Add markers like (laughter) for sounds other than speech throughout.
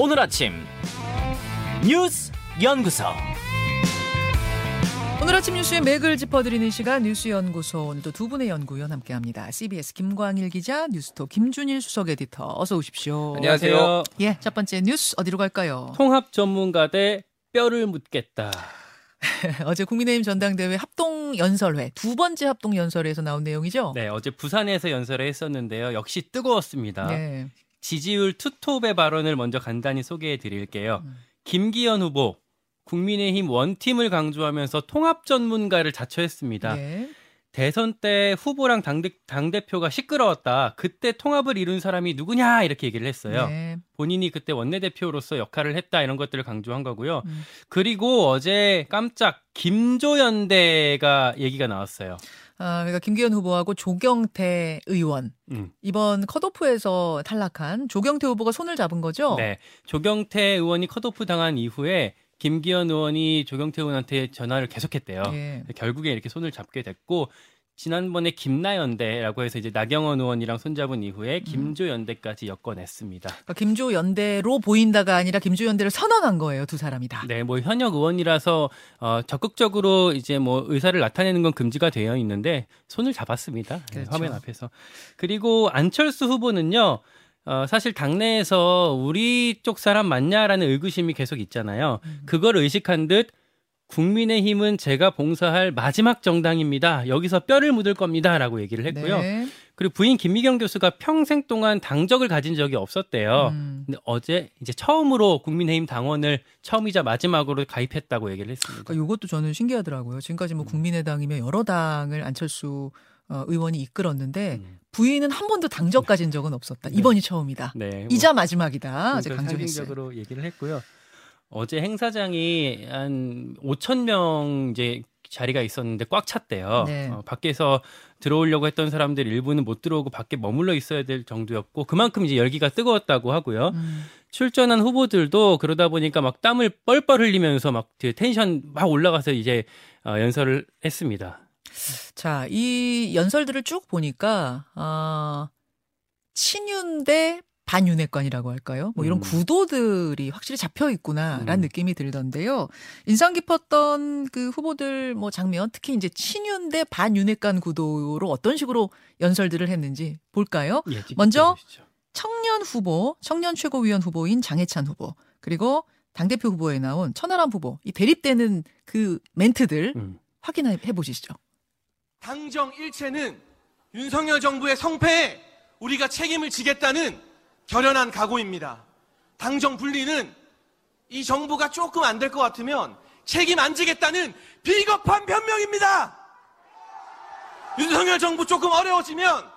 오늘 아침 뉴스 연구소. 오늘 아침 뉴스의 맥을 짚어드리는 시간 뉴스연구소 오늘도 두 분의 연구위원 함께합니다. CBS 김광일 기자, 뉴스톱 김준일 수석 에디터 어서 오십시오. 안녕하세요. 예, 첫 번째 뉴스 어디로 갈까요? 통합 전문가 대 뼈를 묻겠다. (laughs) 어제 국민의힘 전당대회 합동 연설회 두 번째 합동 연설회에서 나온 내용이죠. 네, 어제 부산에서 연설을 했었는데요. 역시 뜨거웠습니다. 네. 지지율 투톱의 발언을 먼저 간단히 소개해 드릴게요. 음. 김기현 후보 국민의힘 원팀을 강조하면서 통합 전문가를 자처했습니다. 네. 대선 때 후보랑 당대, 당대표가 시끄러웠다. 그때 통합을 이룬 사람이 누구냐 이렇게 얘기를 했어요. 네. 본인이 그때 원내대표로서 역할을 했다 이런 것들을 강조한 거고요. 음. 그리고 어제 깜짝 김조연대가 얘기가 나왔어요. 아, 그러니까 김기현 후보하고 조경태 의원 음. 이번 컷오프에서 탈락한 조경태 후보가 손을 잡은 거죠. 네. 조경태 의원이 컷오프 당한 이후에 김기현 의원이 조경태 의원한테 전화를 계속했대요. 예. 결국에 이렇게 손을 잡게 됐고 지난번에 김나연대라고 해서 이제 나경원 의원이랑 손잡은 이후에 김조연대까지 엮어냈습니다. 그러니까 김조 연대로 보인다가 아니라 김조 연대를 선언한 거예요, 두 사람이 다. 네, 뭐 현역 의원이라서 어, 적극적으로 이제 뭐 의사를 나타내는 건 금지가 되어 있는데 손을 잡았습니다. 네, 그렇죠. 화면 앞에서. 그리고 안철수 후보는요. 어, 사실 당내에서 우리 쪽 사람 맞냐라는 의구심이 계속 있잖아요. 음. 그걸 의식한 듯 국민의힘은 제가 봉사할 마지막 정당입니다. 여기서 뼈를 묻을 겁니다라고 얘기를 했고요. 네. 그리고 부인 김미경 교수가 평생 동안 당적을 가진 적이 없었대요. 음. 근데 어제 이제 처음으로 국민의힘 당원을 처음이자 마지막으로 가입했다고 얘기를 했습니다. 그러니까 이것도 저는 신기하더라고요. 지금까지 뭐 국민의당이며 여러 당을 안철수 어, 의원이 이끌었는데 음. 부인은 한 번도 당적 가진 적은 없었다. 네. 이번이 처음이다. 네, 뭐 이자 마지막이다. 그걸 강조했어요. 상징적으로 얘기를 했고요. 어제 행사장이 한 5천 명 이제 자리가 있었는데 꽉 찼대요. 네. 어, 밖에서 들어오려고 했던 사람들 일부는 못 들어오고 밖에 머물러 있어야 될 정도였고 그만큼 이제 열기가 뜨거웠다고 하고요. 음. 출전한 후보들도 그러다 보니까 막 땀을 뻘뻘 흘리면서 막그 텐션 막 올라가서 이제 어, 연설을 했습니다. 자, 이 연설들을 쭉 보니까 아 친윤 대 반윤회관이라고 할까요? 뭐 이런 음. 구도들이 확실히 잡혀 있구나라는 음. 느낌이 들던데요. 인상 깊었던 그 후보들 뭐 장면, 특히 이제 친윤대 반윤회관 구도로 어떤 식으로 연설들을 했는지 볼까요? 예, 먼저 들어보시죠. 청년 후보, 청년 최고위원 후보인 장해찬 후보, 그리고 당대표 후보에 나온 천하람 후보, 이 대립되는 그 멘트들 음. 확인해 보시죠. 당정 일체는 윤석열 정부의 성패에 우리가 책임을 지겠다는 결연한 각오입니다. 당정 분리는 이 정부가 조금 안 될 것 같으면 책임 안 지겠다는 비겁한 변명입니다. 윤석열 정부 조금 어려워지면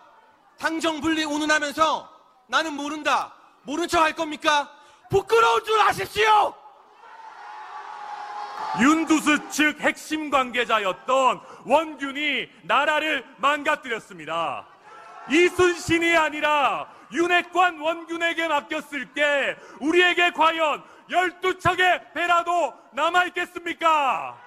당정 분리 운운하면서 나는 모른다. 모른 척 할 겁니까? 부끄러운 줄 아십시오! 윤두수 측 핵심 관계자였던 원균이 나라를 망가뜨렸습니다. 이순신이 아니라 윤핵관 원균에게 맡겼을 때 우리에게 과연 12척의 배라도 남아있겠습니까?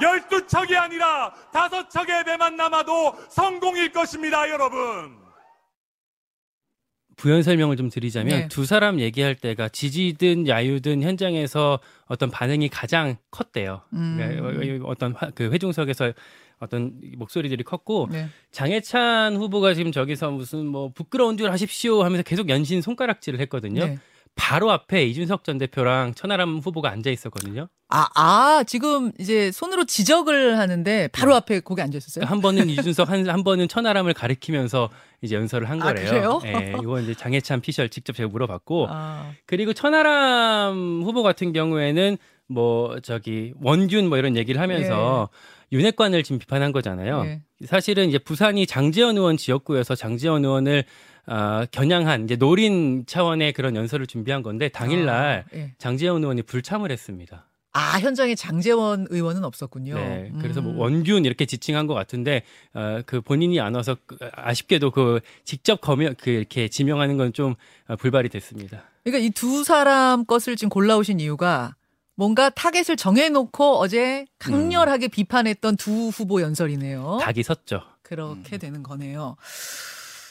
12척이 아니라 5척의 배만 남아도 성공일 것입니다, 여러분. 부연 설명을 좀 드리자면 네. 두 사람 얘기할 때가 지지든 야유든 현장에서 어떤 반응이 가장 컸대요. 음. 그러니까 어떤 화- 그 회중석에서 어떤 목소리들이 컸고 네. 장해찬 후보가 지금 저기서 무슨 뭐 부끄러운 줄 아십시오 하면서 계속 연신 손가락질을 했거든요. 네. 바로 앞에 이준석 전 대표랑 천하람 후보가 앉아 있었거든요. 아, 아, 지금 이제 손으로 지적을 하는데 바로 앞에 거기 앉아 있었어요? 한 번은 이준석 한, 한 번은 천하람을 가리키면서 이제 연설을 한 아, 거래요. 그래요? 예, 이건 이제 장해찬 피셜 직접 제가 물어봤고 아, 그리고 천하람 후보 같은 경우에는 뭐 저기 원균 뭐 이런 얘기를 하면서 윤핵관을 지금 비판한 거잖아요. 예. 사실은 이제 부산이 장재원 의원 지역구여서 장재원 의원을 어, 겨냥한 이제 노린 차원의 그런 연설을 준비한 건데 당일날 아, 예. 장재원 의원이 불참을 했습니다. 아, 현장에 장제원 의원은 없었군요. 네, 그래서 뭐 음. 원균 이렇게 지칭한 것 같은데 어, 그 본인이 안 와서 그 아쉽게도 그 직접 거명 그 이렇게 지명하는 건 좀 불발이 됐습니다. 그러니까 이 두 사람 것을 지금 골라오신 이유가 뭔가 타겟을 정해놓고 어제 강렬하게 비판했던 두 후보 연설이네요. 각이 섰죠. 그렇게 되는 거네요.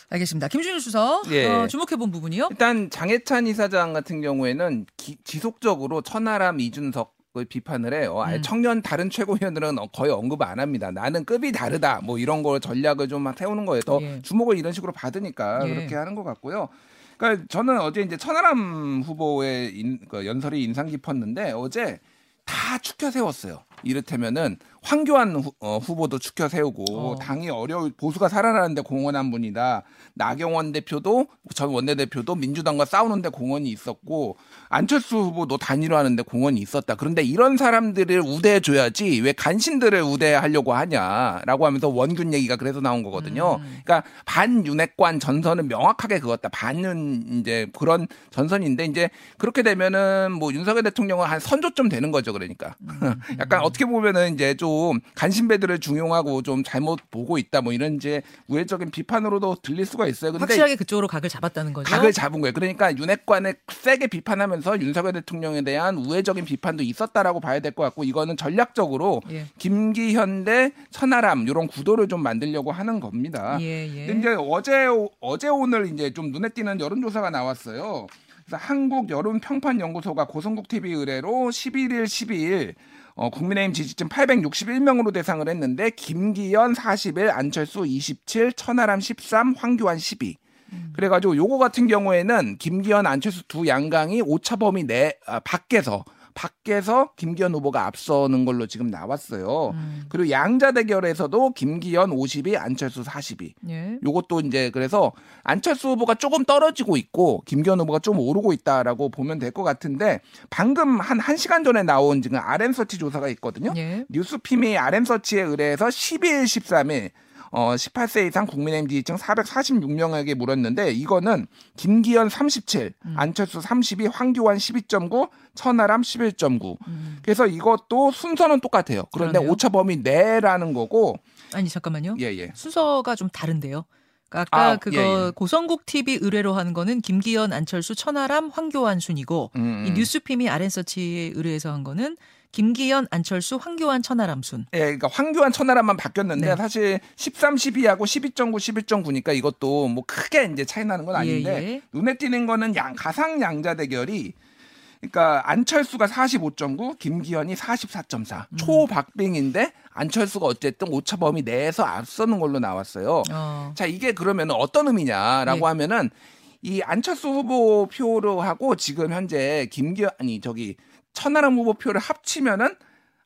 알겠습니다. 김준일 수석 예. 어, 주목해본 부분이요. 일단 장예찬 이사장 같은 경우에는 기- 지속적으로 천하람 이준석을 비판을 해요. 아예 음. 청년 다른 최고위원들은 어- 거의 언급 안 합니다. 나는 급이 다르다. 뭐 이런 걸 전략을 좀 세우는 거에 더 예. 주목을 이런 식으로 받으니까 예. 그렇게 하는 것 같고요. 그러니까 저는 어제 이제 천하람 후보의 인- 그 연설이 인상 깊었는데 어제 다 추켜 세웠어요. 이를테면은 황교안 후, 어, 후보도 추켜 세우고 어. 당이 어려울 보수가 살아나는데 공헌한 분이다. 나경원 대표도 전 원내대표도 민주당과 싸우는데 공헌이 있었고 안철수 후보도 단일화하는데 공헌이 있었다. 그런데 이런 사람들을 우대해 줘야지 왜 간신들을 우대하려고 하냐라고 하면서 원균 얘기가 그래서 나온 거거든요. 음. 그러니까 반윤핵관 전선은 명확하게 그었다. 반윤 이제 그런 전선인데 이제 그렇게 되면은 뭐 윤석열 대통령은 한 선조점 되는 거죠. 그러니까 (laughs) 약간 어떻게 보면은 이제 좀 간신배들을 중용하고 좀 잘못 보고 있다. 뭐 이런 이제 우회적인 비판으로도 들릴 수가 있어요. 근데 확실하게 그쪽으로 각을 잡았다는 거죠. 각을 잡은 거예요. 그러니까 윤핵관을 세게 비판하면서 윤석열 대통령에 대한 우회적인 비판도 있었다라고 봐야 될 것 같고 이거는 전략적으로 예. 김기현 대 천하람 이런 구도를 좀 만들려고 하는 겁니다. 예, 예. 근데 이제 어제 어제 오늘 이제 좀 눈에 띄는 여론조사가 나왔어요. 그래서 한국 여론 평판 연구소가 고성국 TV 의뢰로 11일 12일 어, 국민의힘 지지층 861명으로 대상을 했는데 김기현 41, 안철수 27, 천하람 13, 황교안 12. 그래가지고 요거 같은 경우에는 김기현, 안철수 두 양강이 오차 범위 내 아, 밖에서 밖에서 김기현 후보가 앞서는 걸로 지금 나왔어요. 음. 그리고 양자 대결에서도 김기현 52, 안철수 42. 예. 요것도 이제 그래서 안철수 후보가 조금 떨어지고 있고 김기현 후보가 좀 오르고 있다라고 보면 될 것 같은데 방금 한 1시간 전에 나온 지금 RM서치 조사가 있거든요. 예. 뉴스피미 RM서치에 의뢰해서 12일, 13일 어 18세 이상 국민의힘 지지층 446명에게 물었는데 이거는 김기현 37, 음. 안철수 32, 황교안 12.9, 천하람 11.9. 음. 그래서 이것도 순서는 똑같아요. 그런데 그러네요. 오차 범위 내라는 거고 아니 잠깐만요. 예, 예. 순서가 좀 다른데요. 그러니까 아까 아, 그거 예, 예. 고성국 TV 의뢰로 한 거는 김기현, 안철수, 천하람, 황교안 순이고 음, 이 음. 뉴스피미 아랜서치에 의뢰해서 한 거는 김기현, 안철수, 황교안, 천하람 순. 예, 그러니까 황교안 천하람만 바뀌었는데 네. 사실 13, 12하고 12.9, 11.9니까 이것도 뭐 크게 이제 차이 나는 건 아닌데 예, 예. 눈에 띄는 거는 양 가상 양자 대결이 그러니까 안철수가 45.9, 김기현이 44.4. 음. 초박빙인데 안철수가 어쨌든 오차 범위 내에서 앞서는 걸로 나왔어요. 어. 자, 이게 그러면 어떤 의미냐라고 네. 하면은 이 안철수 후보 표로 하고 지금 현재 김기현 아니 저기 천하람 후보 표를 합치면은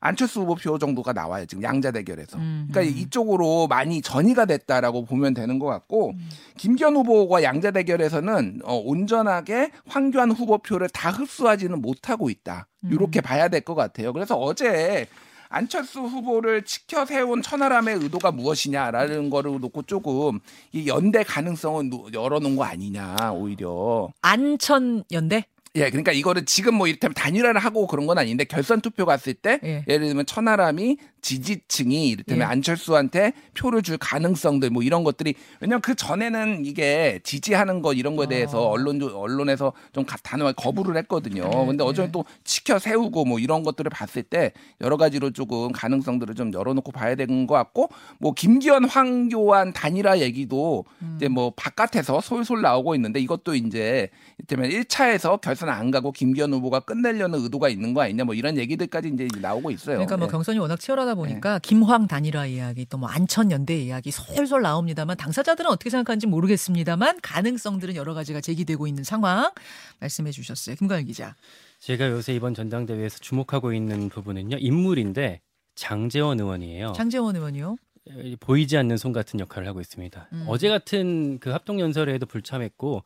안철수 후보 표 정도가 나와요. 지금 양자 대결에서. 음, 그러니까 이쪽으로 많이 전이가 됐다라고 보면 되는 것 같고 음. 김기현 후보와 양자 대결에서는 어, 온전하게 황교안 후보 표를 다 흡수하지는 못하고 있다. 이렇게 음. 봐야 될 것 같아요. 그래서 어제 안철수 후보를 지켜 세운 천하람의 의도가 무엇이냐라는 거를 놓고 조금 이 연대 가능성을 노- 열어놓은 거 아니냐 오히려. 안천 연대? 예, 그러니까 이거를 지금 뭐 이를테면 단일화를 하고 그런 건 아닌데 결선 투표 갔을 때 예. 예. 를 들면 천하람이 지지층이 이를테면 예. 안철수한테 표를 줄 가능성들 뭐 이런 것들이 왜냐면 그 전에는 이게 지지하는 거 이런 거에 대해서 어. 언론 언론에서 좀 가- 단호하게 거부를 했거든요. 예, 근데 어제 예. 또 지켜 세우고 뭐 이런 것들을 봤을 때 여러 가지로 조금 가능성들을 좀 열어놓고 봐야 되는 것 같고 뭐 김기현 황교안 단일화 얘기도 음. 이제 뭐 바깥에서 솔솔 나오고 있는데 이것도 이제 이를테면 1차에서 결선 안 가고 김기현 후보가 끝내려는 의도가 있는 거 아니냐 뭐 이런 얘기들까지 이제 나오고 있어요. 그러니까 뭐 예. 경선이 워낙 치열하다 보니까 김황 단일화 이야기 또 뭐 안천 연대 이야기 솔솔 나옵니다만 당사자들은 어떻게 생각하는지 모르겠습니다만 가능성들은 여러 가지가 제기되고 있는 상황 말씀해 주셨어요. 김관일 기자. 제가 요새 이번 전당대회에서 주목하고 있는 부분은요 인물인데 장재원 의원이에요. 장재원 의원이요. 에, 보이지 않는 손 같은 역할을 하고 있습니다. 음. 어제 같은 그 합동 연설에도 불참했고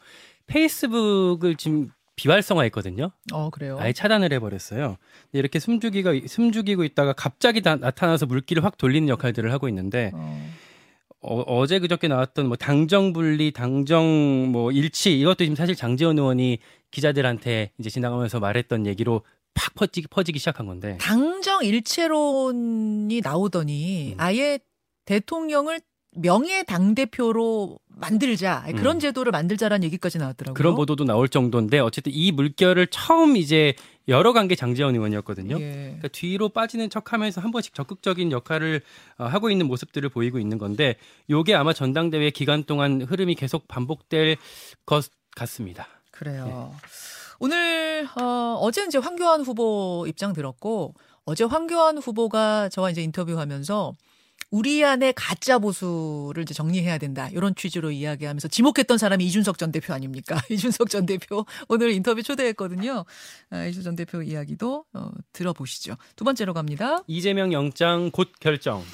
페이스북을 지금 비활성화했거든요. 어 그래요. 아예 차단을 해버렸어요. 이렇게 숨죽이가 숨죽이고 있다가 갑자기 다, 나타나서 물기를 확 돌리는 역할들을 하고 있는데 어. 어, 제 그저께 나왔던 뭐 당정 분리, 당정 뭐 일치 이것도 지금 사실 장재원 의원이 기자들한테 이제 지나가면서 말했던 얘기로 팍 퍼지기, 퍼지기 시작한 건데 당정 일체론이 나오더니 음. 아예 대통령을 명예 당 대표로 만들자 아니, 그런 음. 제도를 만들자라는 얘기까지 나왔더라고요. 그런 보도도 나올 정도인데 어쨌든 이 물결을 처음 이제 여러 관계 장재원 의원이었거든요. 예. 그러니까 뒤로 빠지는 척하면서 한 번씩 적극적인 역할을 어, 하고 있는 모습들을 보이고 있는 건데 요게 아마 전당대회 기간 동안 흐름이 계속 반복될 것 같습니다. 그래요. 오늘 어, 어제 이제 황교안 후보 입장 들었고 어제 황교안 후보가 저와 이제 인터뷰하면서 우리 안에 가짜 보수를 이제 정리해야 된다 이런 취지로 이야기하면서 지목했던 사람이 이준석 전 대표 아닙니까? (laughs) 이준석 전 대표 오늘 인터뷰 초대했거든요. 아, 이준석 전 대표 이야기도 어, 들어보시죠. 두 번째로 갑니다. 이재명 영장 곧 결정.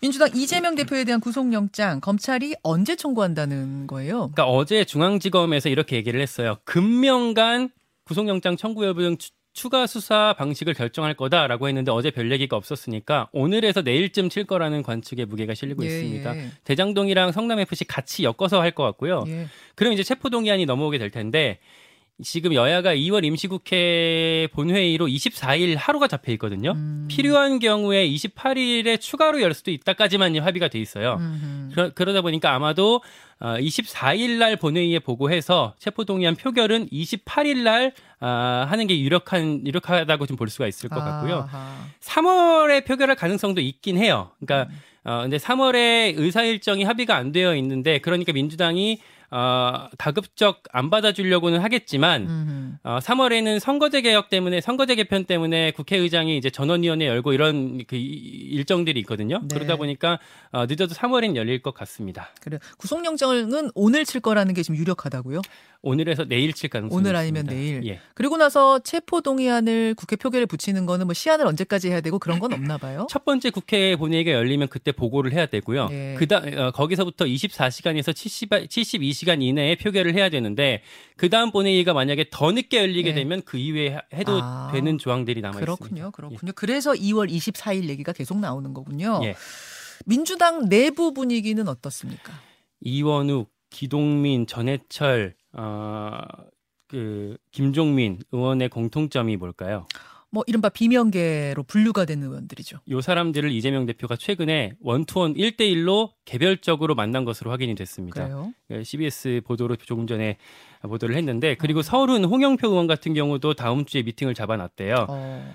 민주당 이재명 대표에 대한 구속영장 검찰이 언제 청구한다는 거예요? 그러니까 어제 중앙지검에서 이렇게 얘기를 했어요. 금명간 구속영장 청구 여부등 추- 추가 수사 방식을 결정할 거다라고 했는데 어제 별 얘기가 없었으니까 오늘에서 내일쯤 칠 거라는 관측에 무게가 실리고 예, 있습니다. 예. 대장동이랑 성남 FC 같이 엮어서 할 것 같고요. 예. 그럼 이제 체포 동의안이 넘어오게 될 텐데 지금 여야가 2월 임시국회 본회의로 24일 하루가 잡혀 있거든요. 음. 필요한 경우에 28일에 추가로 열 수도 있다까지만 합의가 돼 있어요. 음흠. 그러, 그러 다 보니까 아마도 어, 24일 날 본회의에 보고해서 체포동의안 표결은 28일 날 아, 하는 게 유력한 유력하다고 좀 볼 수가 있을 것 같고요. 아하. 3월에 표결할 가능성도 있긴 해요. 음. 그러니까 어 근데 3월에 의사 일정이 합의가 안 되어 있는데 그러니까 민주당이 어 가급적 안 받아주려고는 하겠지만. 어 3월에는 선거제 개혁 때문에 선거제 개편 때문에 국회의장이 이제 전원위원회 열고 이런 그 이- 일정들이 있거든요. 네. 그러다 보니까 어 늦어도 3월엔 열릴 것 같습니다. 그래 구속영장은 오늘 칠 거라는 게 지금 유력하다고요? 오늘에서 내일 칠 가능성이 오늘 있습니다. 아니면 내일. 예. 그리고 나서 체포 동의안을 국회 표결에 붙이는 거는 뭐 시한을 언제까지 해야 되고 그런 건 없나 봐요. 첫 번째 국회 본회의가 열리면 그때 보고를 해야 되고요. 예. 그다 어, 거기서부터 24시간에서 70, 72시간 이내에 표결을 해야 되는데 그 다음 본회의가 만약에 더 늦게 열리게 예. 되면 그 이후에 하- 해도 아. 되는 조항들이 남아 있습니다. 그렇군요. 그렇군요. 그래서 2월 24일 얘기가 계속 나오는 거군요. 예. 민주당 내부 분위기는 어떻습니까? 이원욱, 기동민, 전해철, 어, 그 김종민 의원의 공통점이 뭘까요? 뭐 이른바 비명계로 분류가 된 의원들이죠. 요 사람들을 이재명 대표가 최근에 원투원 1대1로 개별적으로 만난 것으로 확인이 됐습니다. 그래요? 예, CBS 보도로 조금 전에 보도를 했는데 그리고 서울은 홍영표 의원 같은 경우도 다음 주에 미팅을 잡아놨대요. 어.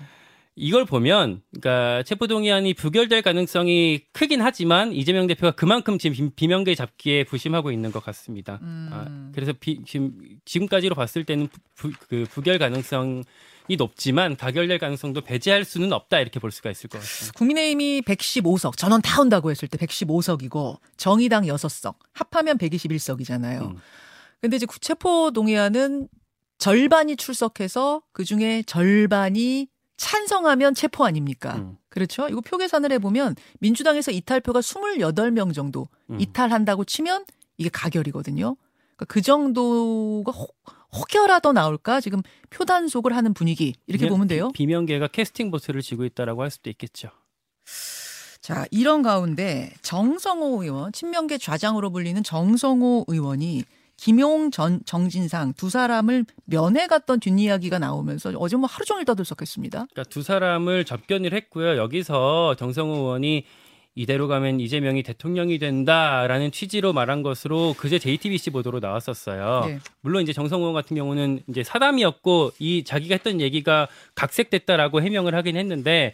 이걸 보면 그러니까 체포 동의안이 부결될 가능성이 크긴 하지만 이재명 대표가 그만큼 지금 비- 비명계 잡기에 부심하고 있는 것 같습니다. 음. 아, 그래서 비- 지금 지금까지로 봤을 때는 부, 그 부결 가능성 이 높지만 가결될 가능성도 배제할 수는 없다 이렇게 볼 수가 있을 것 같습니다. 국민의힘이 115석, 전원 다 온다고 했을 때 115석이고 정의당 6석, 합하면 121석이잖아요. 음. 근데 이제 체포 동의안은 절반이 출석해서 그 중에 절반이 찬성하면 체포 아닙니까? 음. 그렇죠? 이거 표 계산을 해보면 민주당에서 이탈표가 28명 정도 음. 이탈한다고 치면 이게 가결이거든요. 그러니까 그 정도가 혹, 혹여라 더 나올까? 지금 표 단속을 하는 분위기 이렇게 비명- 보면 돼요. 비명계가 캐스팅 보트를 쥐고 있다라고 할 수도 있겠죠. 자, 이런 가운데 정성호 의원, 친명계 좌장으로 불리는 정성호 의원이 김용 전 정진상 두 사람을 면회 갔던 뒷이야기가 나오면서 어제 뭐 하루 종일 떠들썩했습니다. 그러니까 두 사람을 접견을 했고요. 여기서 정성호 의원이 이대로 가면 이재명이 대통령이 된다라는 취지로 말한 것으로 그제 JTBC 보도로 나왔었어요. 네. 물론 이제 정성호 의원 같은 경우는 이제 사담이었고 이 자기가 했던 얘기가 각색됐다라고 해명을 하긴 했는데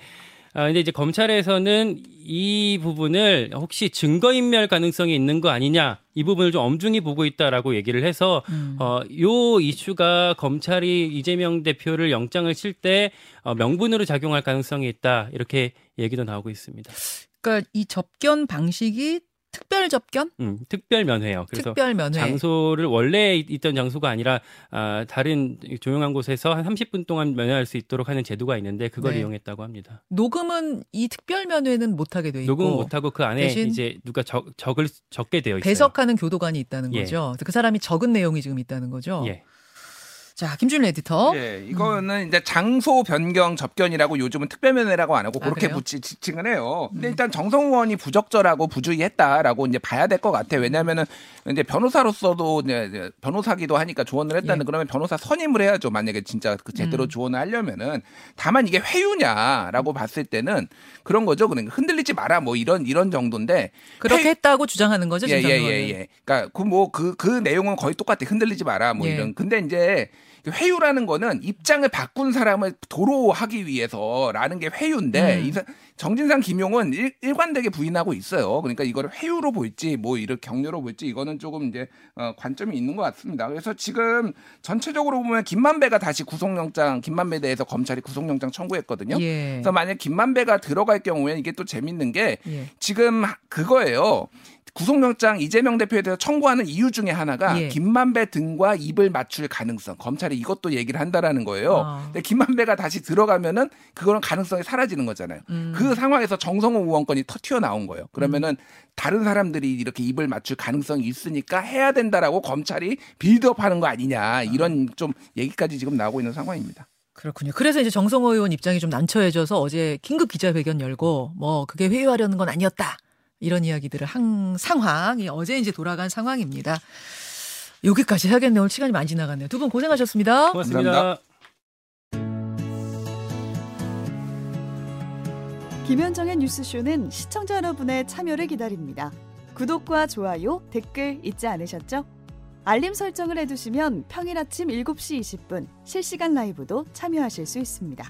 아 근데 이제 검찰에서는 이 부분을 혹시 증거인멸 가능성이 있는 거 아니냐 이 부분을 좀 엄중히 보고 있다라고 얘기를 해서 음. 어, 요 이슈가 검찰이 이재명 대표를 영장을 칠때 어, 명분으로 작용할 가능성이 있다 이렇게 얘기도 나오고 있습니다. 그러니까 이 접견 방식이 특별 접견, 음, 특별 면회요. 그래서 특별 면회. 장소를 원래 있- 있던 장소가 아니라 아, 다른 조용한 곳에서 한 30분 동안 면회할 수 있도록 하는 제도가 있는데 그걸 네. 이용했다고 합니다. 녹음은 이 특별 면회는 못 하게 돼 있고 녹음은 못하고 그 안에 이제 누가 적, 적을 적게 되어 있어요. 배석하는 교도관이 있다는 예. 거죠. 그 사람이 적은 내용이 지금 있다는 거죠. 예. 자, 김준일 에디터. 예, 이거는 이제 장소 변경 접견이라고 요즘은 특별면회라고 안 하고 아, 그렇게? 붙이 지칭을 해요. 근데 일단 정성 의원이 부적절하고 부주의했다라고 이제 봐야 될 것 같아. 요 왜냐하면은 이제 변호사로서도 이제 변호사기도 하니까 조언을 했다는 예. 그러면 변호사 선임을 해야죠. 만약에 진짜 그 제대로 음. 조언을 하려면은 다만 이게 회유냐라고 봤을 때는 그런 거죠. 그러니까 흔들리지 마라 뭐 이런 이런 정도인데 그렇게 회- 했다고 주장하는 거죠, 예, 예. 예, 예. 그러니까 그 뭐그그 내용은 거의 똑같아. 흔들리지 마라 뭐 예. 이런. 근데 이제 회유라는 거는 입장을 바꾼 사람을 도로하기 위해서라는 게 회유인데 음. 정진상 김용은 일, 일관되게 부인하고 있어요. 그러니까 이거를 회유로 볼지 뭐 이렇게 격려로 볼지 이거는 조금 이제 어, 관점이 있는 것 같습니다. 그래서 지금 전체적으로 보면 김만배가 다시 구속영장 김만배에 대해서 검찰이 구속영장 청구했거든요. 예. 그래서 만약 김만배가 들어갈 경우에 이게 또 재밌는 게 예. 지금 하- 그거예요. 구속영장 이재명 대표에 대해서 청구하는 이유 중에 하나가 예. 김만배 등과 입을 맞출 가능성. 검찰이 이것도 얘기를 한다라는 거예요. 아. 근데 김만배가 다시 들어가면은 그거는 가능성이 사라지는 거잖아요. 음. 그 상황에서 정성호 의원권이 터 튀어나온 거예요. 그러면은 다른 사람들이 이렇게 입을 맞출 가능성이 있으니까 해야 된다라고 검찰이 빌드업하는 거 아니냐 이런 좀 얘기까지 지금 나오고 있는 상황입니다. 그렇군요. 그래서 이제 정성호 의원 입장이 좀 난처해져서 어제 긴급 기자회견 열고 뭐 그게 회유하려는 건 아니었다. 이런 이야기들을 한 상황이 어제 이제 돌아간 상황입니다. 여기까지 해야겠네요. 오늘 시간이 많이 지나갔네요. 두 분 고생하셨습니다. 고맙습니다. 감사합니다. 김현정의 뉴스쇼는 시청자 여러분의 참여를 기다립니다. 구독과 좋아요, 댓글 잊지 않으셨죠? 알림 설정을 해두시면 평일 아침 7시 20분 실시간 라이브도 참여하실 수 있습니다.